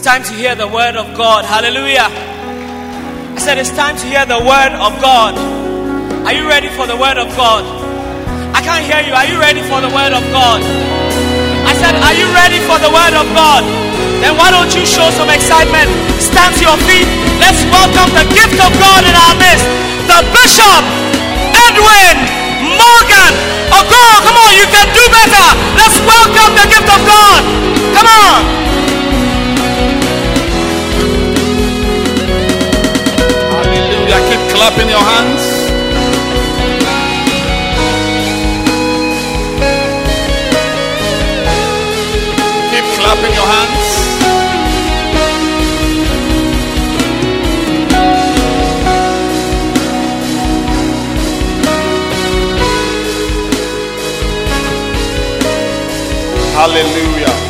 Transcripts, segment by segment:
It's time to hear the word of God. Hallelujah. I said it's time to hear the word of God. Are you ready for the word of God? I can't hear you. Are you ready for the word of God? I said, Are you ready for the word of God? Then why don't you show some excitement? Stand to your feet. Let's welcome the gift of God in our midst. The Bishop Edwin Morgan. Oh God, come on, you can do better. Let's welcome the gift of God. Come on. Clapping your hands. Keep clapping your hands. Hallelujah.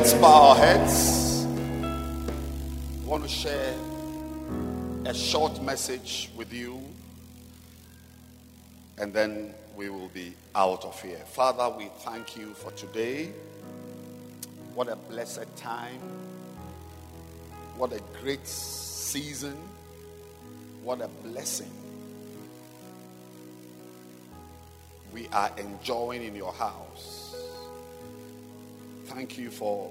Let's bow our heads. I want to share a short message with you, and then we will be out of here. Father, we thank you for today. What a blessed time. What a great season. What a blessing. We are enjoying in your house thank you for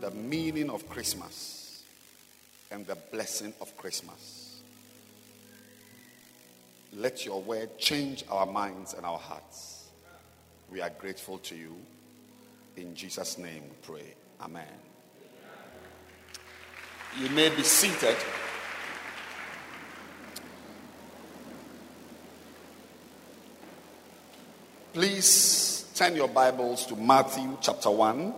the meaning of Christmas and the blessing of Christmas. Let your word change our minds and our hearts. We are grateful to you. In Jesus' name we pray. Amen. You may be seated. Please Turn your Bibles to Matthew chapter 1.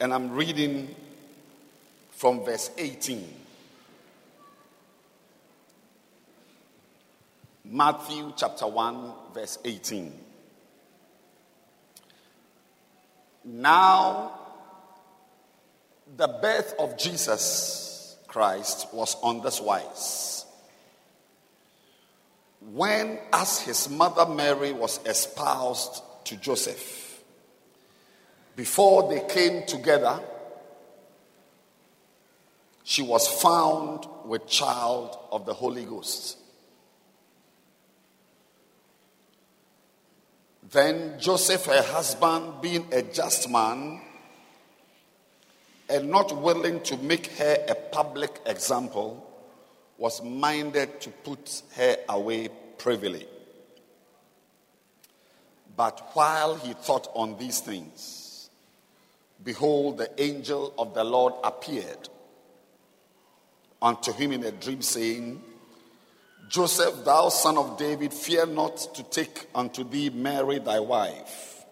And I'm reading from verse 18. Matthew chapter 1, verse 18. Now the birth of Jesus Christ was on this wise. When, as his mother Mary was espoused to Joseph, before they came together, she was found with child of the Holy Ghost. Then Joseph, her husband, being a just man, and not willing to make her a public example, was minded to put her away privily. But while he thought on these things, behold, the angel of the Lord appeared unto him in a dream, saying, Joseph, thou son of David, fear not to take unto thee Mary thy wife,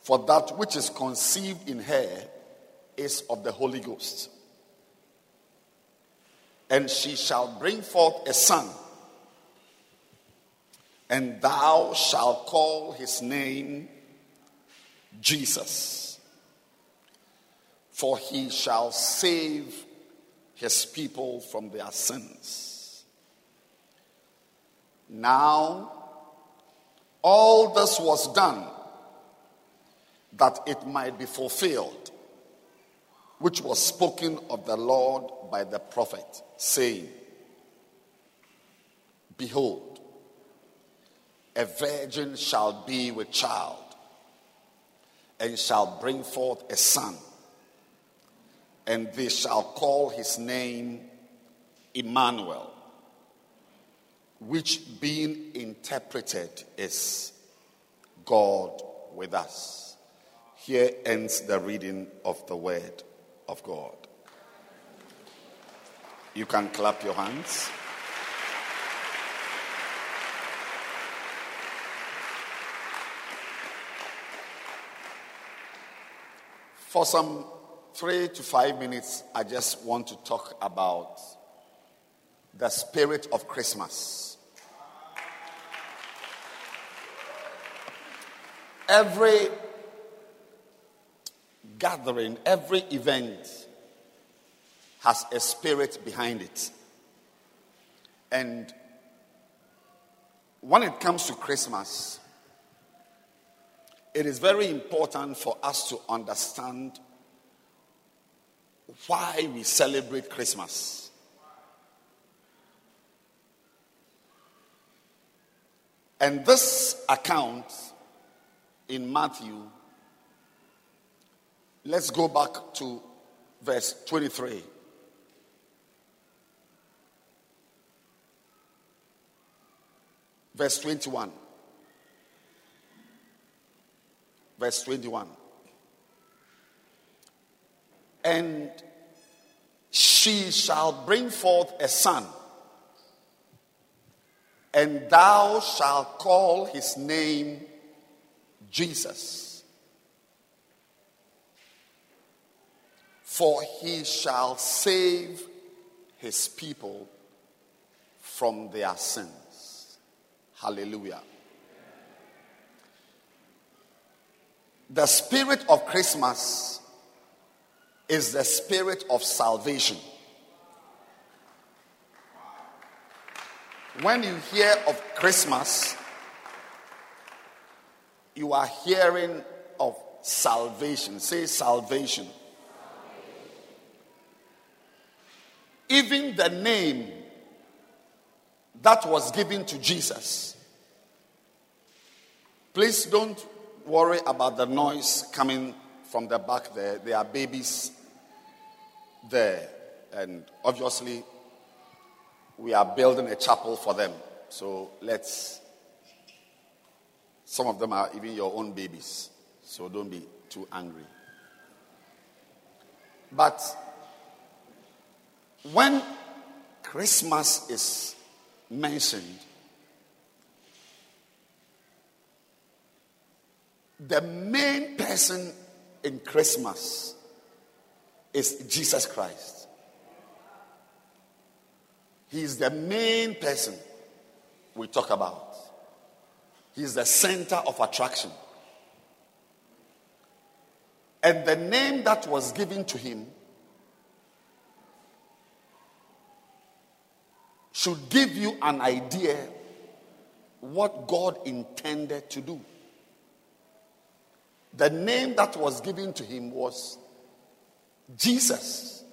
for that which is conceived in her is of the Holy Ghost. And she shall bring forth a son, and thou shalt call his name Jesus, for he shall save his people from their sins. Now, all this was done that it might be fulfilled, which was spoken of the Lord by the prophet, saying, Behold, a virgin shall be with child, and shall bring forth a son, and they shall call his name Emmanuel, which being interpreted is God with us. Here ends the reading of the word of God. You can clap your hands. For some three to five minutes, I just want to talk about the spirit of Christmas. Every gathering, every event has a spirit behind it. And when it comes to Christmas, it is very important for us to understand why we celebrate Christmas. And this account in Matthew, let's go back to verse 23. Verse 21. Verse 21. And she shall bring forth a son, and thou shalt call his name Jesus. For he shall save his people from their sins. Hallelujah. The spirit of Christmas is the spirit of salvation. When you hear of Christmas, you are hearing of salvation. Say salvation. Even the name that was given to Jesus. Please don't worry about the noise coming from the back there. There are babies there. And obviously, we are building a chapel for them. So let's. Some of them are even your own babies. So don't be too angry. But when Christmas is mentioned, the main person in Christmas is Jesus Christ. He is the main person we talk about. He is the center of attraction. And the name that was given to him should give you an idea what God intended to do. The name that was given to him was Jesus.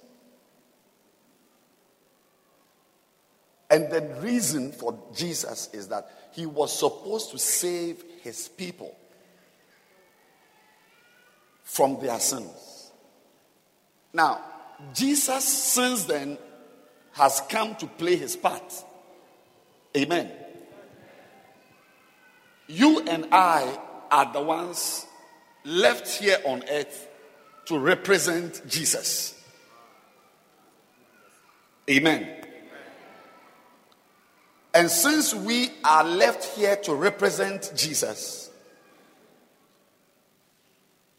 And the reason for Jesus is that he was supposed to save his people from their sins. Now, Jesus, since then, has come to play his part. Amen. You and I are the ones left here on earth to represent Jesus. Amen. And since we are left here to represent Jesus,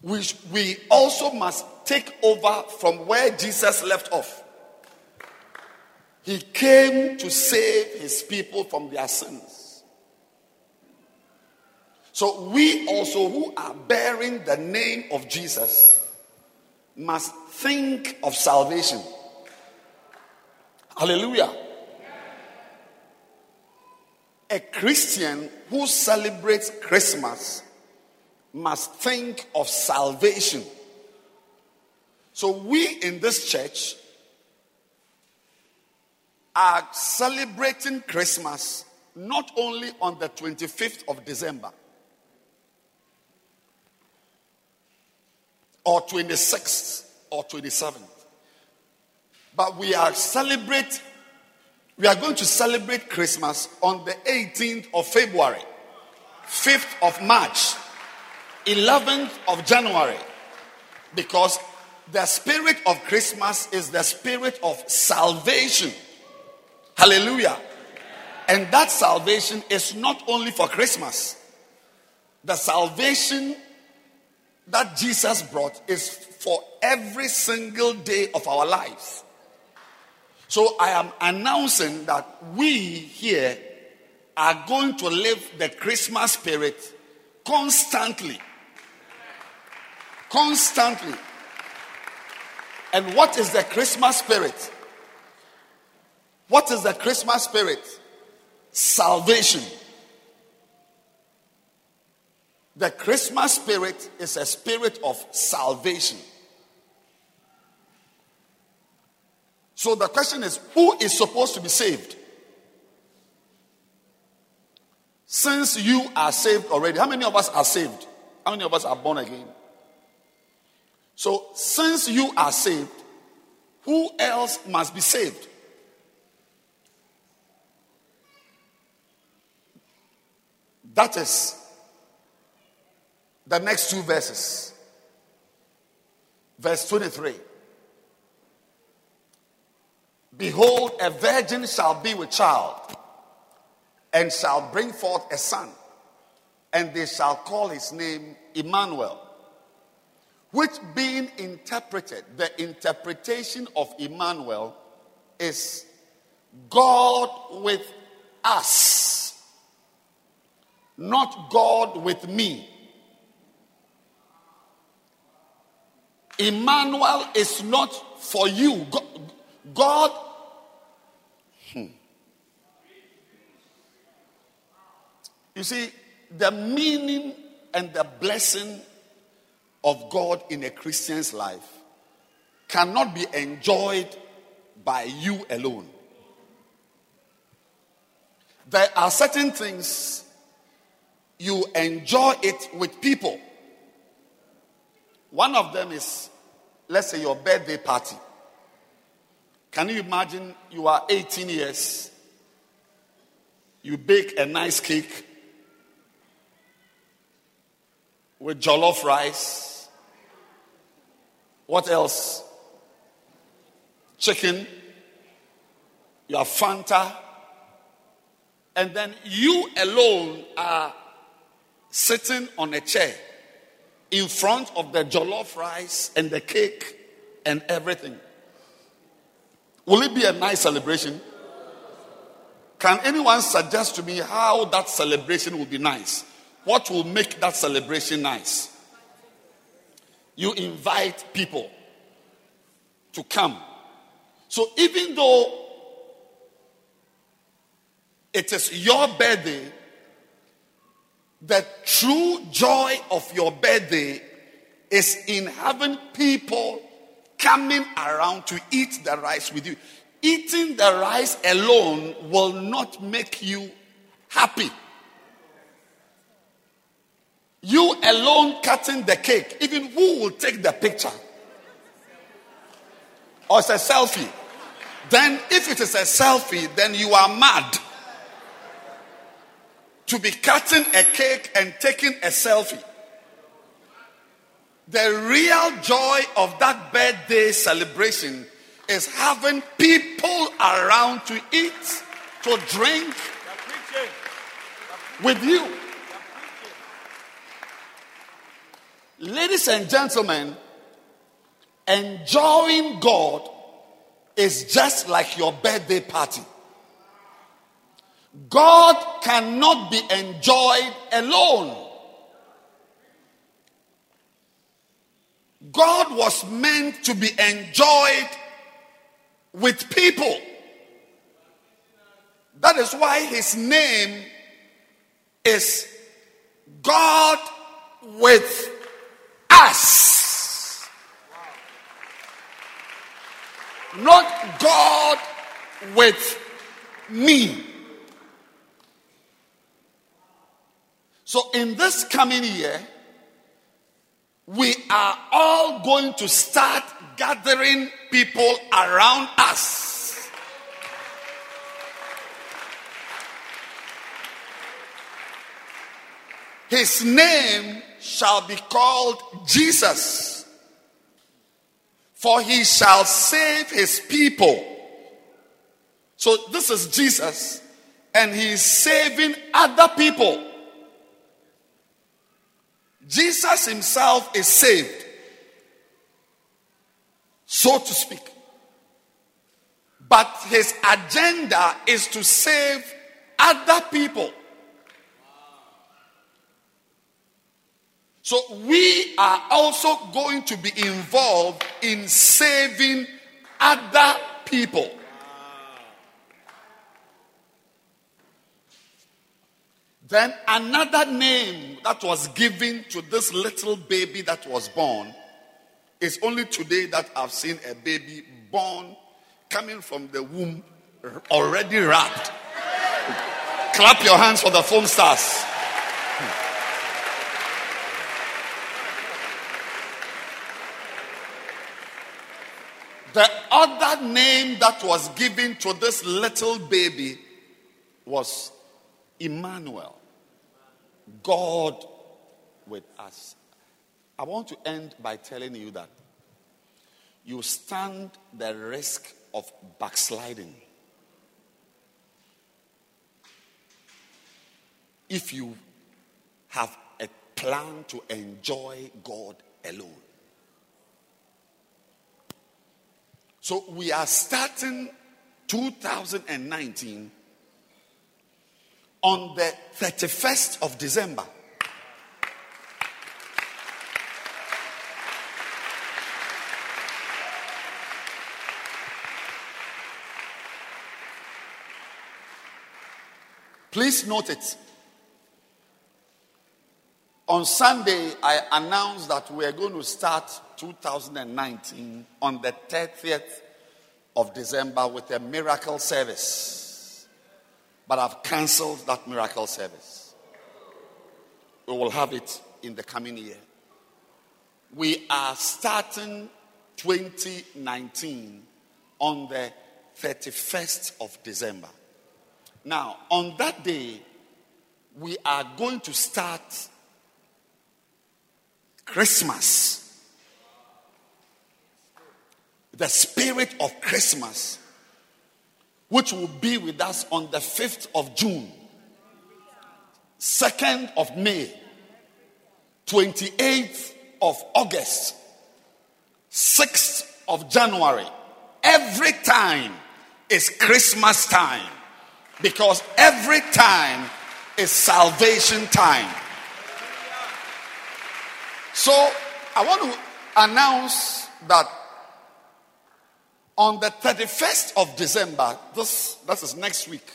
we, we also must take over from where Jesus left off. He came to save his people from their sins. So we also, who are bearing the name of Jesus, must think of salvation. Hallelujah. A Christian who celebrates Christmas must think of salvation. So, we in this church are celebrating Christmas not only on the 25th of December or 26th or 27th, but we are celebrate we are going to celebrate Christmas on the 18th of February, 5th of March, 11th of January because the spirit of Christmas is the spirit of salvation. Hallelujah. And that salvation is not only for Christmas. The salvation that Jesus brought is for every single day of our lives. So I am announcing that we here are going to live the Christmas spirit constantly. Constantly. And what is the Christmas spirit? What is the Christmas spirit? Salvation. The Christmas spirit is a spirit of salvation. So the question is who is supposed to be saved? Since you are saved already, how many of us are saved? How many of us are born again? So, since you are saved, who else must be saved? That is the next two verses. Verse 23. Behold, a virgin shall be with child, and shall bring forth a son, and they shall call his name Emmanuel. Which, being interpreted, the interpretation of Emmanuel is God with us, not God with me. Emmanuel is not for you. God, hmm. you see, the meaning and the blessing of God in a Christian's life cannot be enjoyed by you alone. There are certain things you enjoy it with people. One of them is, let's say, your birthday party. Can you imagine you are 18 years, you bake a nice cake with jollof rice. What else? Chicken. You have Fanta. And then you alone are sitting on a chair in front of the jollof rice and the cake and everything. Will it be a nice celebration? Can anyone suggest to me how that celebration will be nice? What will make that celebration nice? You invite people to come. So even though it is your birthday, the true joy of your birthday is in having people coming around to eat the rice with you. Eating the rice alone will not make you happy. You alone cutting the cake, even who will take the picture? Or it's a selfie. Then, if it is a selfie, then you are mad to be cutting a cake and taking a selfie. The real joy of that birthday celebration is having people around to eat, to drink with you. Ladies and gentlemen, enjoying God is just like your birthday party. God cannot be enjoyed alone. God was meant to be enjoyed with people. That is why his name is God with us. Not God with me. So, in this coming year, we are all going to start gathering people around us. His name shall be called Jesus, for he shall save his people. So, this is Jesus, and he is saving other people. Jesus himself is saved, so to speak. But his agenda is to save other people. So we are also going to be involved in saving other people. Then another name that was given to this little baby that was born is only today that I've seen a baby born coming from the womb already wrapped. Clap your hands for the foam stars. The other name that was given to this little baby was Emmanuel. God with us. I want to end by telling you that you stand the risk of backsliding if you have a plan to enjoy God alone. So we are starting 2019 on the 31st of December. Please note it. On Sunday, I announced that we are going to start 2019 on the 30th of December with a miracle service. But I've cancelled that miracle service. We will have it in the coming year. We are starting 2019 on the 31st of December. Now, on that day, we are going to start Christmas. The spirit of Christmas, which will be with us on the 5th of June, 2nd of May, 28th of August, 6th of January. Every time is Christmas time because every time is salvation time. So I want to announce that on the 31st of December, this, this is next week,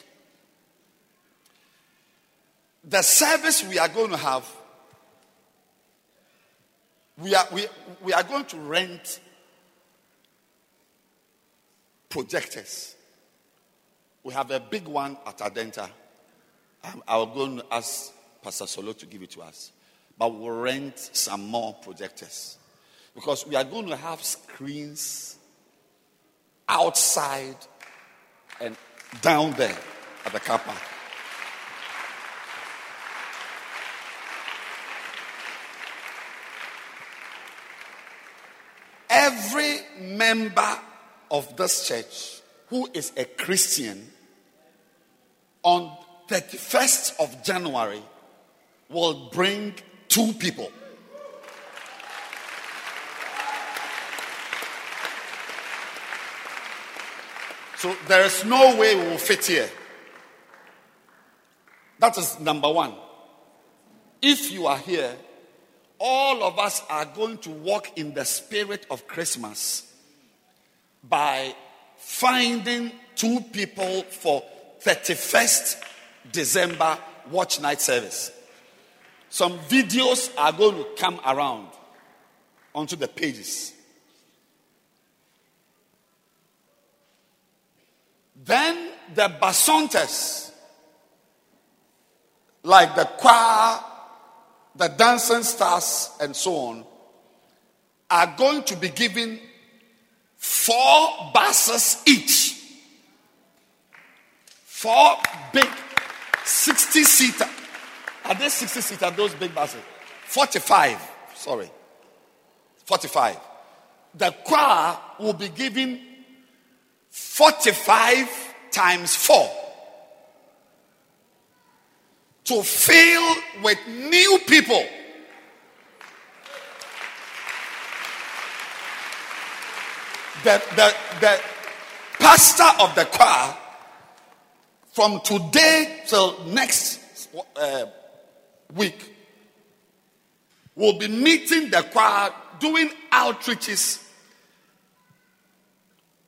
the service we are going to have, we are, we, we are going to rent projectors. We have a big one at Adenta. Um, I'm, I'll go and ask Pastor Solo to give it to us. But we'll rent some more projectors. Because we are going to have screens outside and down there at the car park. Every member of this church who is a Christian on 31st of January will bring two people. So there is no way we will fit here. That is number one. If you are here, all of us are going to walk in the spirit of Christmas by finding two people for 31st December watch night service. some videos are going to come around onto the pages. Then the bacentas, like the choir, the dancing stars, and so on, are going to be given four buses each. Four big 60 seater. Are they 60 seater, those big buses? 45. Sorry. 45. The choir will be given 45 times 4 to fill with new people. The, the, the pastor of the choir from today till next uh, week will be meeting the choir, doing outreaches.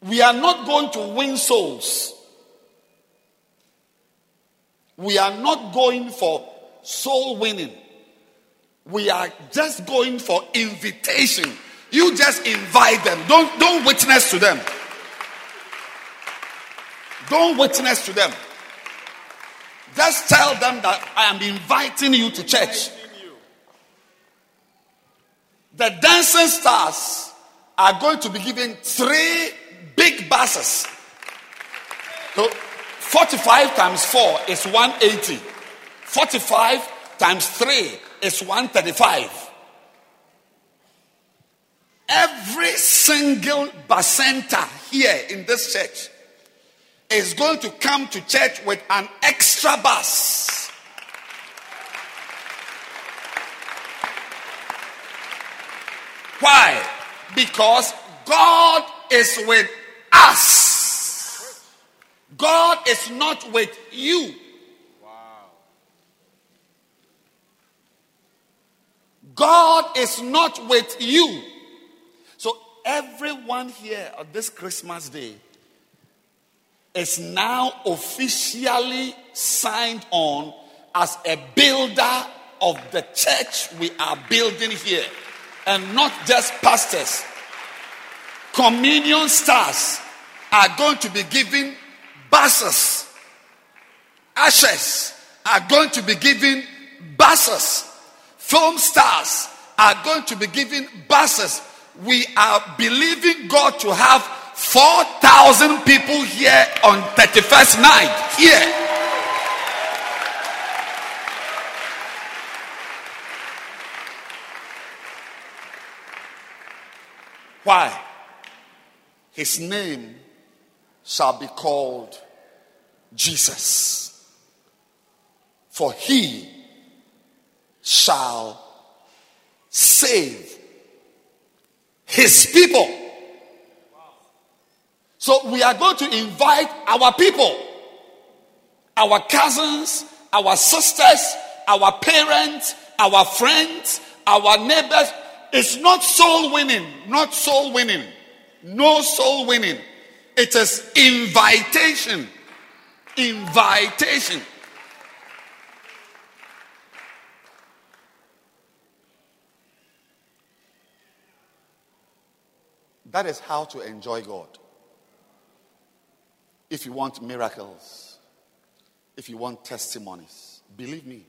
We are not going to win souls. We are not going for soul winning. We are just going for invitation. You just invite them. Don't, don't witness to them. Don't witness to them. Just tell them that I am inviting you to church. The dancing stars are going to be given three big buses. So 45 times 4 is 180. 45 times 3 is 135. Every single bacenta here in this church is going to come to church with an extra bus. Why? Because God is with us. God is not with you. God is not with you. So, everyone here on this Christmas day is now officially signed on as a builder of the church we are building here. And not just pastors. Communion stars are going to be given buses. Ashes are going to be given buses. Film stars are going to be given buses. We are believing God to have 4,000 people here on 31st night. Here. Why? His name shall be called Jesus. For he shall save his people. So we are going to invite our people, our cousins, our sisters, our parents, our friends, our neighbors. It's not soul winning, not soul winning, no soul winning. It is invitation. Invitation. That is how to enjoy God. If you want miracles, if you want testimonies, believe me,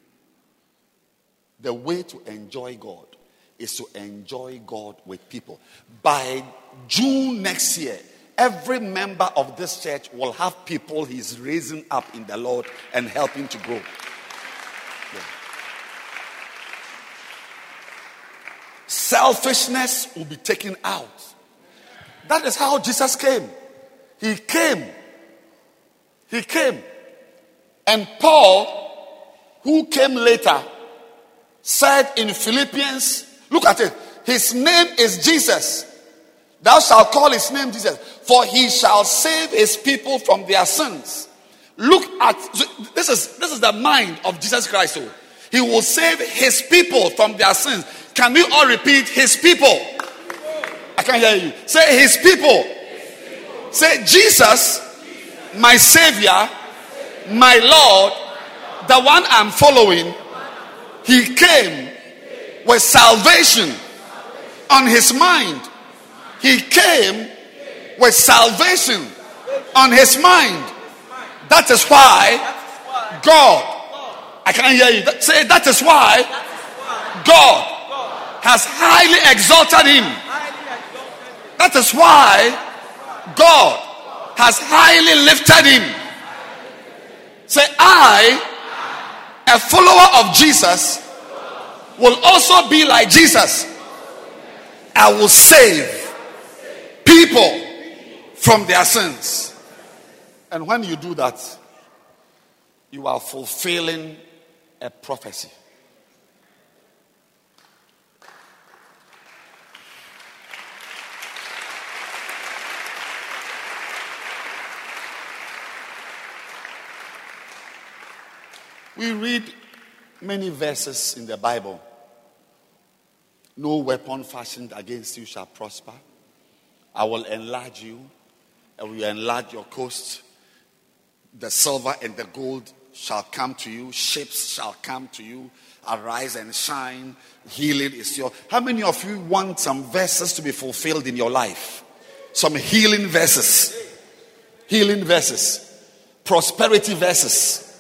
the way to enjoy God is to enjoy God with people. By June next year, every member of this church will have people he's raising up in the Lord and helping to grow. Yeah. Selfishness will be taken out. That is how Jesus came. He came. He came. And Paul, who came later, said in Philippians, look at it. His name is Jesus. Thou shalt call his name Jesus, for he shall save his people from their sins. Look at this is this is the mind of Jesus Christ. So he will save his people from their sins. Can we all repeat his people? I can't hear you. Say his people. Say Jesus, my savior, my Lord, the one I'm following, He came with salvation on his mind. He came with salvation on his mind. That is why God, I can't hear you. Say, that is why God has highly exalted him. That is why God has highly lifted him. Say, I, a follower of Jesus, will also be like Jesus. I will save people from their sins. And when you do that, you are fulfilling a prophecy. We read many verses in the Bible. No weapon fashioned against you shall prosper. I will enlarge you, and will enlarge your coast. The silver and the gold shall come to you, ships shall come to you. Arise and shine. Healing is your. How many of you want some verses to be fulfilled in your life? Some healing verses, healing verses, prosperity verses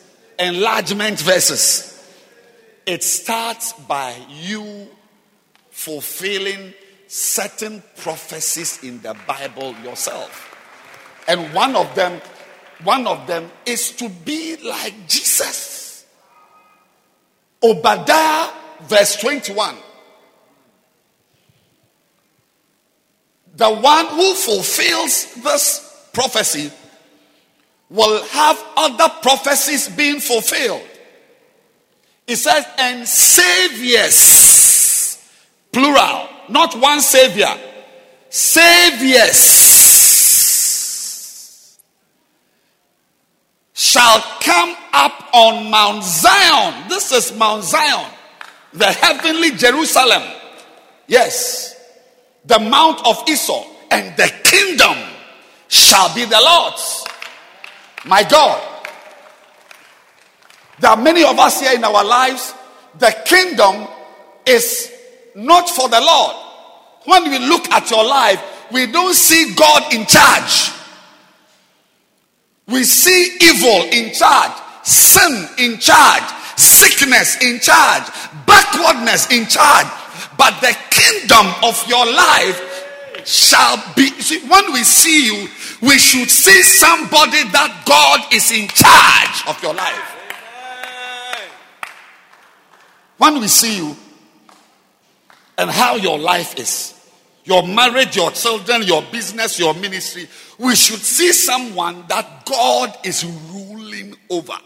enlargement verses. It starts by you fulfilling certain prophecies in the Bible yourself. And one of them, one of them is to be like Jesus. Obadiah verse 21. The one who fulfills this prophecy will have other prophecies being fulfilled. It says, and saviors, plural, not one savior, saviors shall come up on Mount Zion. This is Mount Zion, the heavenly Jerusalem. Yes, the Mount of Esau, and the kingdom shall be the Lord's my God. There are many of us here in our lives. The kingdom is not for the Lord. When we look at your life, we don't see God in charge. We see evil in charge, sin in charge, sickness in charge, backwardness in charge. But the kingdom of your life shall be. See, when we see you, we should see somebody that God is in charge of your life. When we see you and how your life is, your marriage, your children, your business, your ministry, we should see someone that God is ruling over.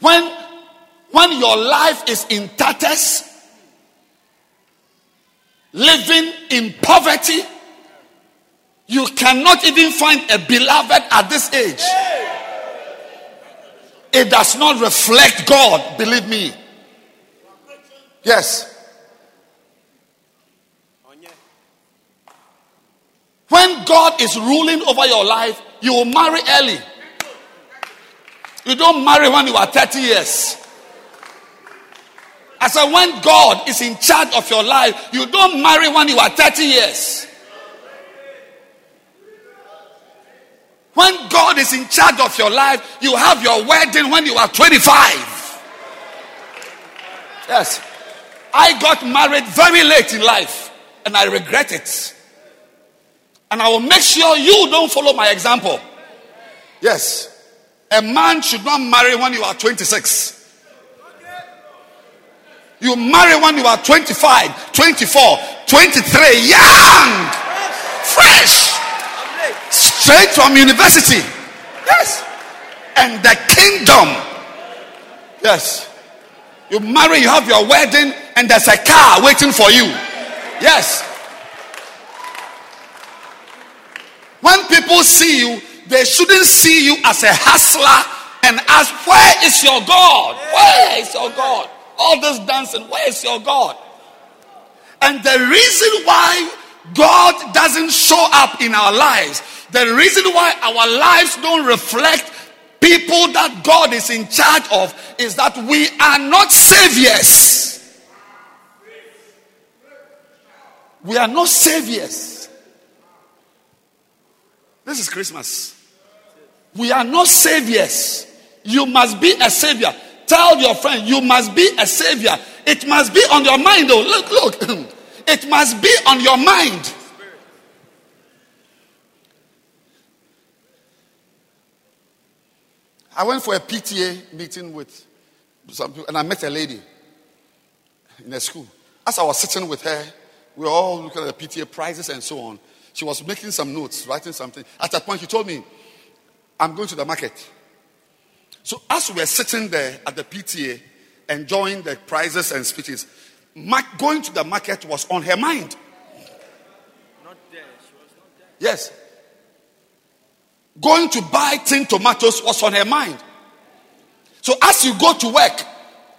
When, when your life is in tatters, living in poverty. You cannot even find a beloved at this age. It does not reflect God, believe me. Yes. When God is ruling over your life, you will marry early. You don't marry when you are 30 years. I said, when God is in charge of your life, you don't marry when you are 30 years. When God is in charge of your life, you have your wedding when you are 25. Yes. I got married very late in life and I regret it. And I will make sure you don't follow my example. Yes. A man should not marry when you are 26. You marry when you are 25, 24, 23, young, fresh, straight from university. Yes. And the kingdom. Yes. You marry, you have your wedding, and there's a car waiting for you. Yes. When people see you, they shouldn't see you as a hustler and ask, Where is your God? Where is your God? all this dancing. Where is your God? And the reason why God doesn't show up in our lives, the reason why our lives don't reflect people that God is in charge of is that we are not saviors. We are not saviors. This is Christmas. We are not saviors. You must be a savior. Tell your friend, you must be a savior. It must be on your mind, though. Look, look. it must be on your mind. I went for a PTA meeting with some people, and I met a lady in a school. As I was sitting with her, we were all looking at the PTA prizes and so on. She was making some notes, writing something. At that point, she told me, I'm going to the market. So, as we were sitting there at the PTA, enjoying the prizes and speeches, going to the market was on her mind. Not there. She was not there. Yes. Going to buy tin tomatoes was on her mind. So as you go to work,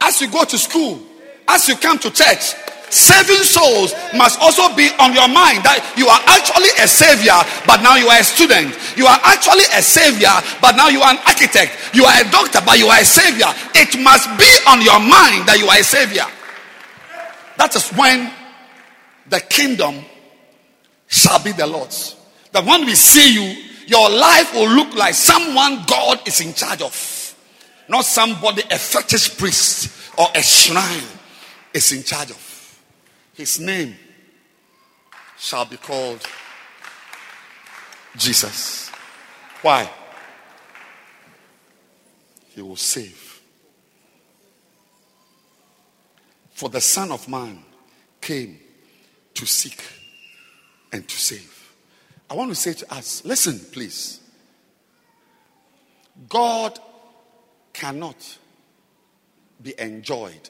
as you go to school, as you come to church, saving souls must also be on your mind that you are actually a savior but now you are a student. You are actually a savior but now you are an architect. You are a doctor but you are a savior. It must be on your mind that you are a savior. That is when the kingdom shall be the lord's. That when we see you your life will look like someone God is in charge of, not somebody, a fetish priest or a shrine is in charge of. His name shall be called Jesus. Why? He will save. For the Son of Man came to seek and to save. I want to say to us listen, please. God cannot be enjoyed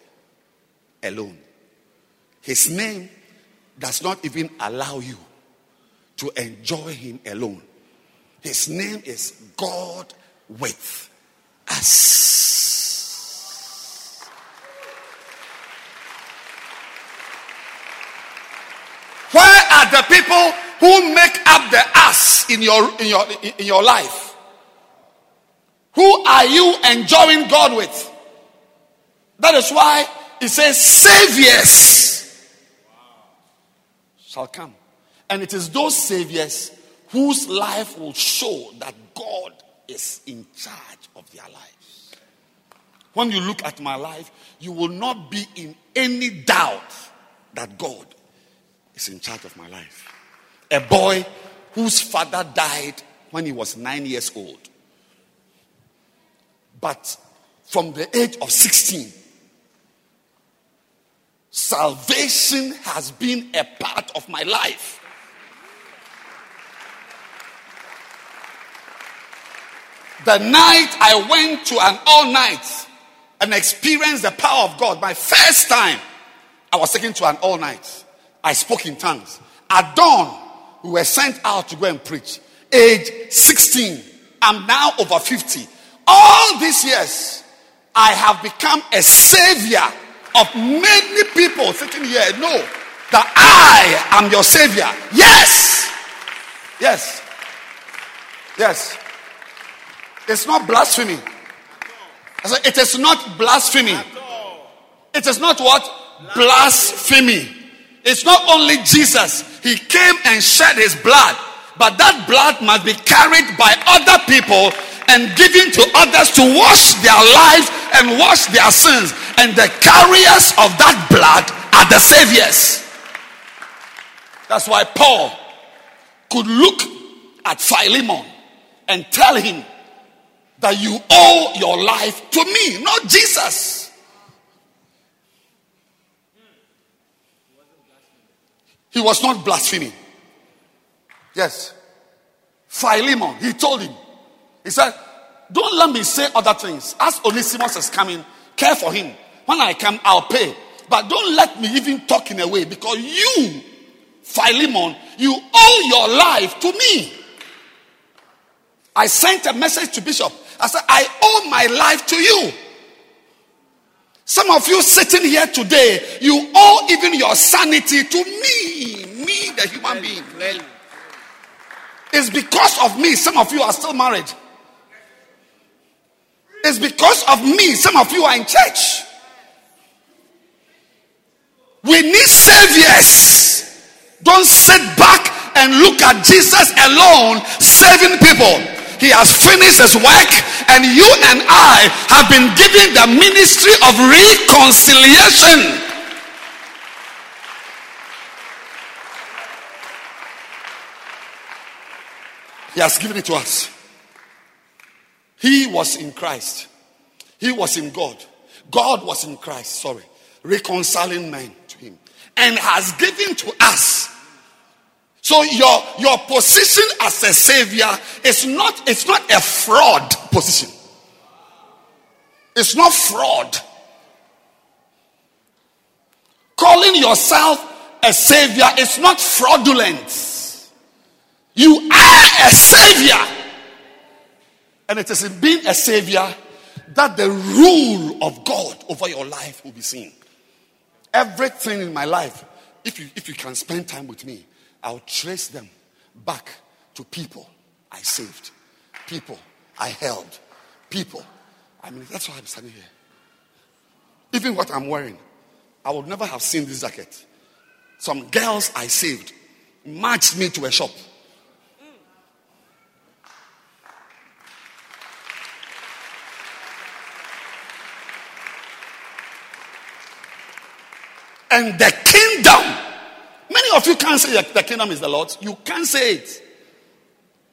alone. His name does not even allow you to enjoy Him alone. His name is God with us. Where are the people who make up the ass in your in your in your life? Who are you enjoying god with? That is why it says saviors shall come. And it is those saviors whose life will show that god is in charge of their lives. When you look at my life you will not be in any doubt that god is in charge of my life a boy whose father died when he was nine years old. But from the age of 16, salvation has been a part of my life. The night I went to an all night and experienced the power of God, my first time, I was taken to an all night. I spoke in tongues. At dawn, we were sent out to go and preach. Age 16. I'm now over 50. All these years, I have become a savior of many people sitting here. No, that I am your savior. Yes. Yes. Yes. It's not blasphemy. It is not blasphemy. It is not what? Blasphemy. It's not only Jesus. He came and shed his blood, but that blood must be carried by other people and given to others to wash their lives and wash their sins. And the carriers of that blood are the saviors. That's why Paul could look at Philemon and tell him that you owe your life to me, not Jesus. He was not blaspheming. Yes. Philemon, he told him, he said, Don't let me say other things. As Onesimus is coming, care for him. When I come, I'll pay. But don't let me even talk in a way because you, Philemon, you owe your life to me. I sent a message to Bishop. I said, I owe my life to you. Some of you sitting here today, you owe even your sanity to me, me, the human being. It's because of me, some of you are still married. It's because of me. Some of you are in church. We need saviors. Don't sit back and look at Jesus alone saving people. He has finished his work, and you and I have been given the ministry of reconciliation. He has given it to us. He was in Christ. He was in God. God was in Christ, sorry, reconciling men to him and has given to us. So your your position as a savior is not it's not a fraud position. It's not fraud. Calling yourself a savior is not fraudulent. You are a savior. And it is in being a savior that the rule of God over your life will be seen. Everything in my life, if you, if you can spend time with me, I'll trace them back to people I saved, people I held, people. I mean, that's why I'm standing here. Even what I'm wearing, I would never have seen this jacket. Some girls I saved marched me to a shop and the kingdom. Many of you can't say the kingdom is the Lord's. You can't say it.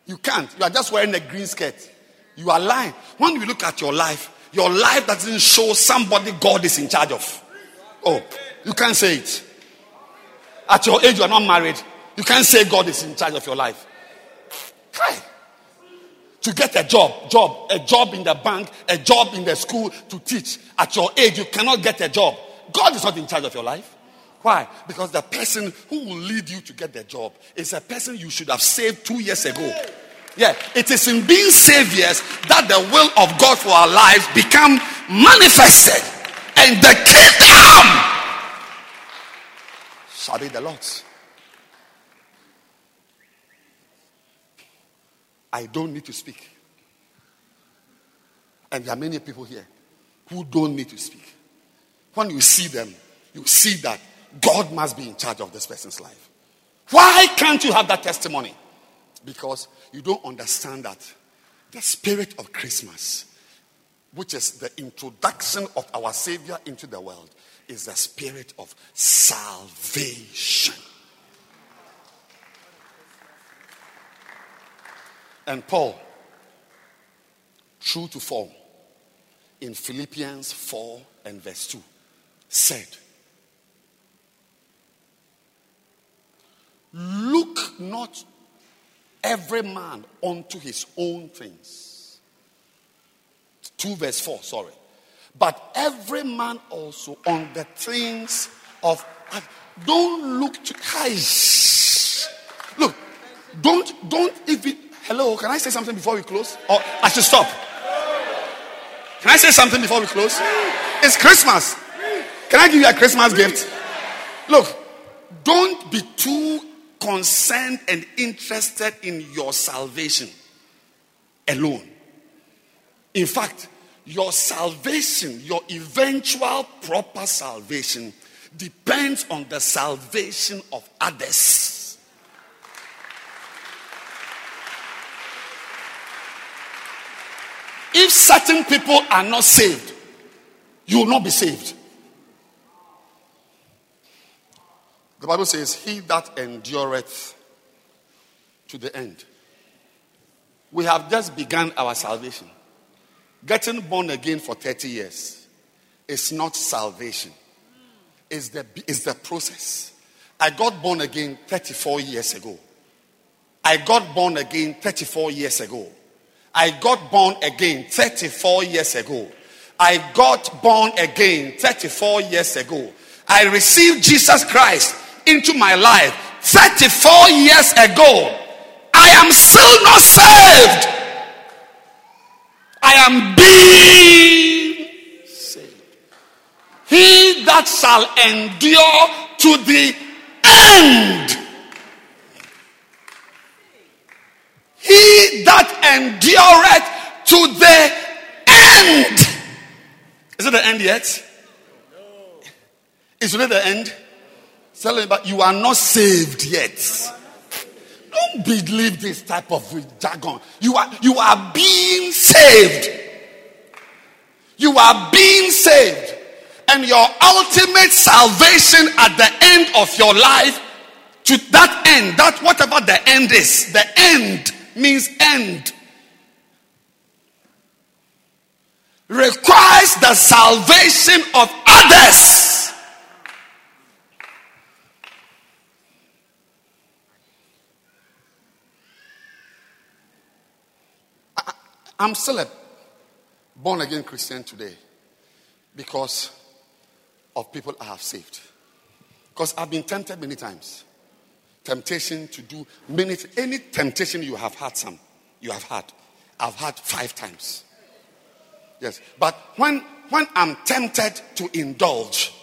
You can't. You are just wearing a green skirt. You are lying. When you look at your life, your life doesn't show somebody God is in charge of. Oh, you can't say it. At your age, you are not married. You can't say God is in charge of your life. To get a job, job, a job in the bank, a job in the school to teach. At your age, you cannot get a job. God is not in charge of your life. Why? Because the person who will lead you to get the job is a person you should have saved two years ago. Yeah, it is in being saviors that the will of God for our lives become manifested, and the kingdom shall be the Lord's. I don't need to speak, and there are many people here who don't need to speak. When you see them, you see that God must be in charge of this person's life. Why can't you have that testimony? Because you don't understand that the spirit of Christmas, which is the introduction of our Savior into the world, is the spirit of salvation. And Paul, true to form, in Philippians 4 and verse 2, said, Look not every man unto his own things. 2 verse 4, sorry. But every man also on the things of. Don't look to. Hi. Look, don't, don't even. Hello, can I say something before we close? Or I should stop? Can I say something before we close? It's Christmas. Can I give you a Christmas gift? Look, don't be too concerned and interested in your salvation alone. In fact, your salvation, your eventual proper salvation, depends on the salvation of others. If certain people are not saved, you will not be saved. The Bible says, He that endureth to the end. We have just begun our salvation. Getting born again for 30 years is not salvation, it's the, it's the process. I got born again 34 years ago. I got born again 34 years ago. I got born again 34 years ago. I got born again 34 years ago. I received Jesus Christ into my life 34 years ago, I am still not saved. I am being saved. He that shall endure to the end. He that endureth to the end. Is it the end yet? Is it the end? Tell him, but you are not saved yet. Don't believe this type of jargon. You are, you are being saved. You are being saved. And your ultimate salvation at the end of your life, to that end, that whatever the end is, the end means end. Requires the salvation of others. I'm still a born again Christian today because of people I have saved. Because I've been tempted many times. Temptation to do many, any temptation you have had, some, you have had. I've had five times. Yes. But when, when I'm tempted to indulge,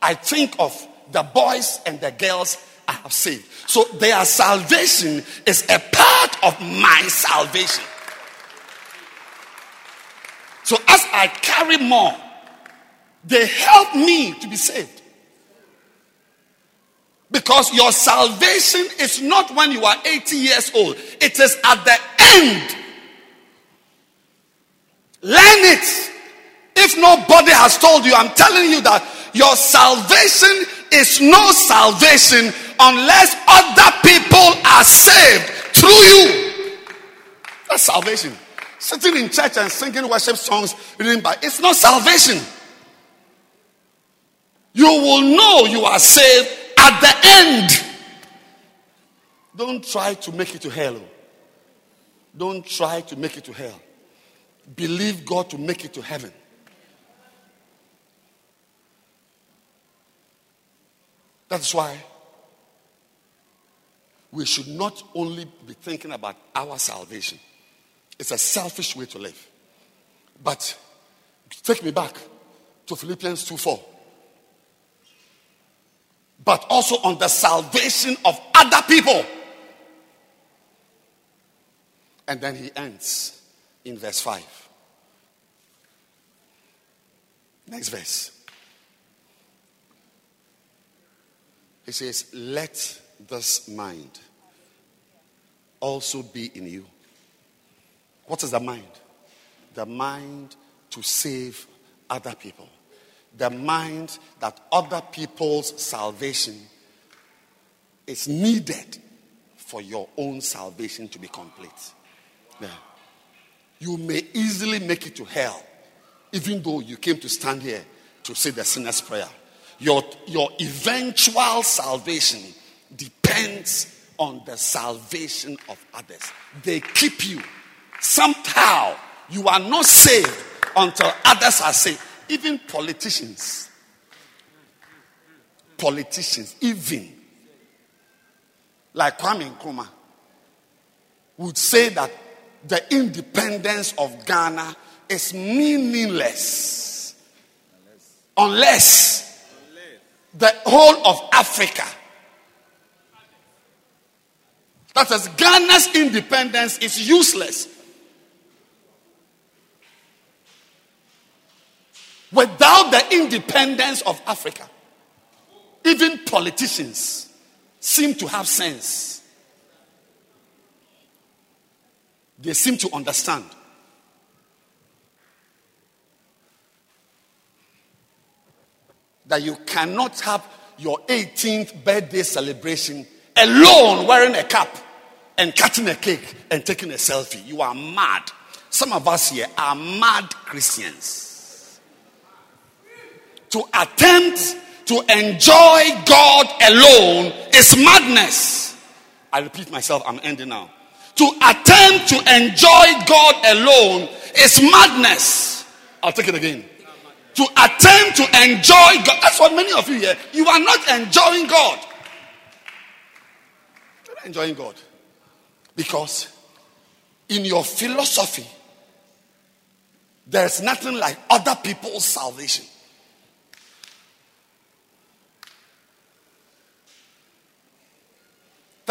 I think of the boys and the girls I have saved. So their salvation is a part of my salvation. So as I carry more, they help me to be saved. Because your salvation is not when you are 80 years old, it is at the end. Learn it. If nobody has told you, I'm telling you that your salvation is no salvation unless other people are saved through you. That's salvation. Sitting in church and singing worship songs, by it's not salvation. You will know you are saved at the end. Don't try to make it to hell. Don't try to make it to hell. Believe God to make it to heaven. That's why we should not only be thinking about our salvation it's a selfish way to live. But take me back to Philippians 2 4. But also on the salvation of other people. And then he ends in verse 5. Next verse. He says, Let this mind also be in you what is the mind? The mind to save other people. The mind that other people's salvation is needed for your own salvation to be complete. Yeah. You may easily make it to hell, even though you came to stand here to say the sinner's prayer. Your, your eventual salvation depends on the salvation of others. They keep you Somehow, you are not saved until others are saved. Even politicians. Politicians, even like Kwame Nkrumah, would say that the independence of Ghana is meaningless unless the whole of Africa. That is, Ghana's independence is useless Without the independence of Africa, even politicians seem to have sense. They seem to understand. That you cannot have your 18th birthday celebration alone wearing a cap and cutting a cake and taking a selfie. You are mad. Some of us here are mad Christians to attempt to enjoy God alone is madness. I repeat myself, I'm ending now. To attempt to enjoy God alone is madness. I'll take it again. To attempt to enjoy God. That's what many of you here, you are not enjoying God. You're not enjoying God. Because in your philosophy, there's nothing like other people's salvation.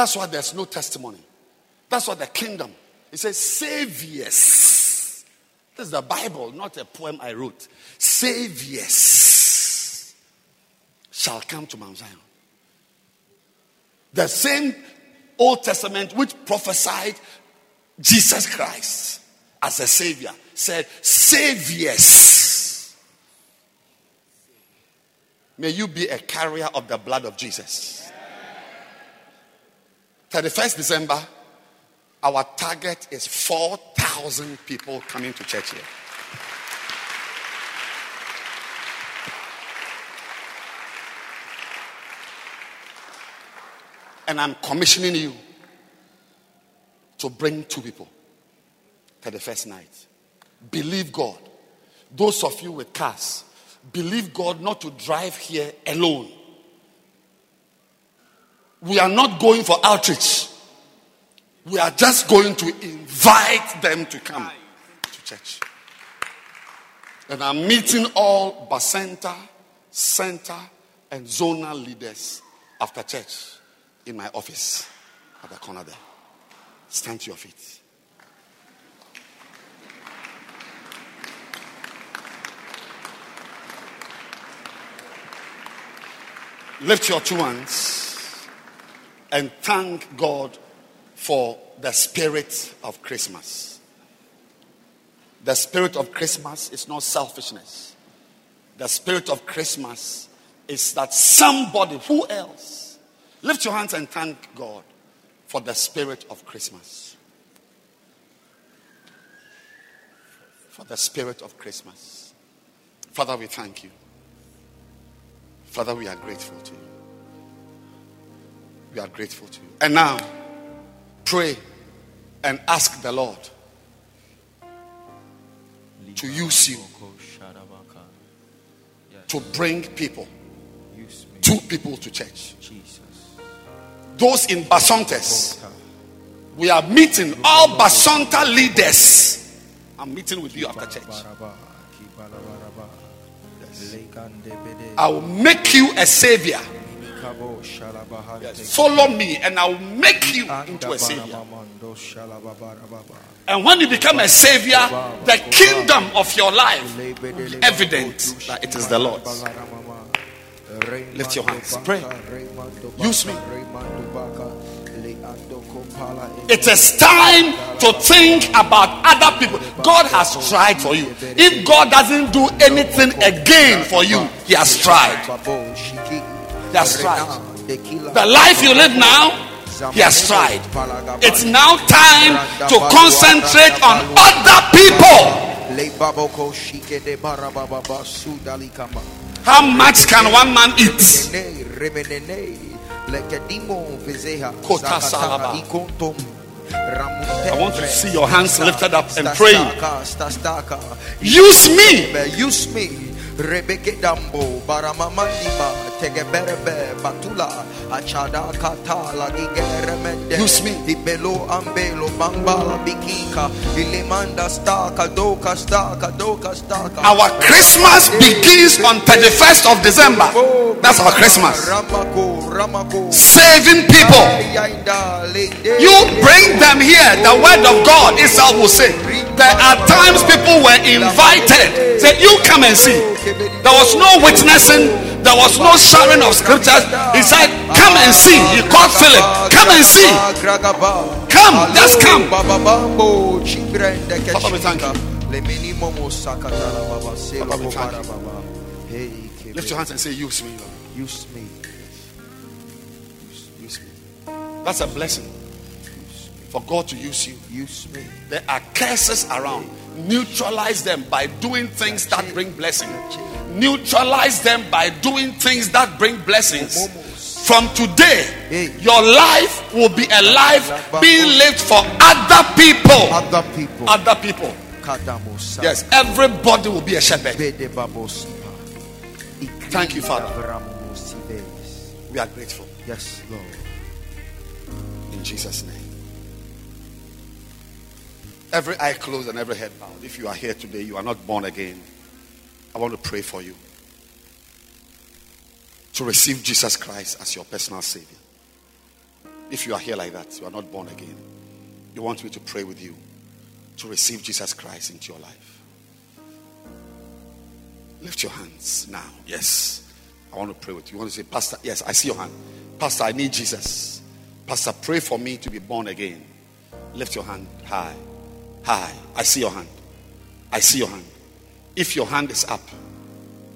That's why there's no testimony. That's why the kingdom. It says saviors. This is the Bible, not a poem I wrote. Saviors shall come to Mount Zion. The same Old Testament which prophesied Jesus Christ as a savior said, Saviors. May you be a carrier of the blood of Jesus. 31st December, our target is 4,000 people coming to church here. And I'm commissioning you to bring two people to the first night. Believe God. Those of you with cars, believe God not to drive here alone. We are not going for outreach. We are just going to invite them to come to church. And I'm meeting all Bacenta, Center, and zonal leaders after church in my office at the corner there. Stand to your feet. Lift your two hands and thank God for the spirit of Christmas. The spirit of Christmas is not selfishness. The spirit of Christmas is that somebody, who else? Lift your hands and thank God for the spirit of Christmas. For the spirit of Christmas. Father, we thank you. Father, we are grateful to you. We are grateful to you. And now, pray and ask the Lord to use you to bring people, two people to church. Jesus, those in Bacentas, we are meeting all Bacenta leaders. I'm meeting with you after church. I will make you a savior. Yes. Follow me, and I will make you into a savior. And when you become a savior, the kingdom of your life will be evident that it is the Lord's. Lift your hands. Pray. Use me. It is time to think about other people. God has tried for you. If God doesn't do anything again for you, He has tried. He has tried. The life you live now, He has tried. It's now time to concentrate on other people. How much can one man eat? I want to see your hands lifted up and praying. Use me. Use me. Rebeke Dambo, Baramamandima, Tegeberebe, Batula, Achada Katala, Gigeremende, Use me. Ibelo Ambelo, Bambala, Bikika, Ilimanda Staka, Doka Staka, Doka Staka. Our Christmas begins on 31st of December. Oh, That's our Christmas. Saving people. You bring them here. The word of God itself will say. There are times people were invited. Say, you come and see. There was no witnessing. There was no sharing of scriptures. He said, come and see. He called Philip. Come and see. Come, just come. Father, we thank you. Father, we thank you. Lift your hands and say, use me, Lord. Use me. Use me. That's a blessing for God to use you. Use me. There are curses around. Neutralize them by doing things that bring blessing. Neutralize them by doing things that bring blessings. From today, your life will be a life being lived for other people. Other people. Other people. Yes, everybody will be a shepherd. Thank you, Father. We are grateful. Yes, Lord. In Jesus' name. Every eye closed and every head bowed. If you are here today, you are not born again. I want to pray for you to receive Jesus Christ as your personal Savior. If you are here like that, you are not born again. You want me to pray with you to receive Jesus Christ into your life. Lift your hands now. Yes. I want to pray with you. You want to say, Pastor, yes, I see your hand. Pastor, I need Jesus. Pastor, pray for me to be born again. Lift your hand high. High. I see your hand. I see your hand. If your hand is up,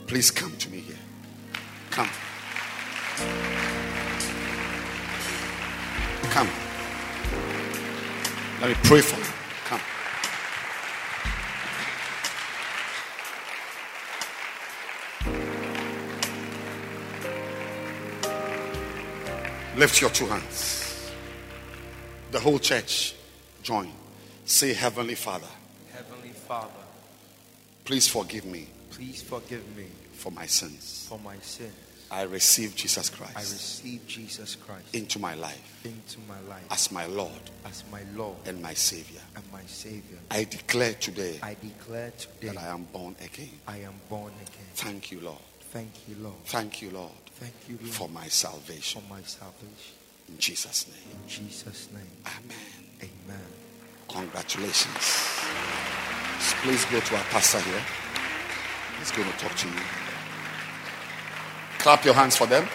please come to me here. Come. Come. Let me pray for you. Come. Lift your two hands. The whole church join. Say, Heavenly Father, Heavenly Father, please forgive me please forgive me for my sins. for my sins. I receive Jesus Christ. I receive Jesus Christ into my life into my life as my Lord as my Lord and my Savior. and my Savior. I declare today I declare today that I am born again. I am born again. Thank you, Lord. Thank you, Lord. Thank you, Lord, Thank you, Lord, for my salvation. for my salvation. In Jesus' name. In Jesus' name, Amen. amen. Congratulations. Please go to our pastor here. He's going to talk to you. Clap your hands for them.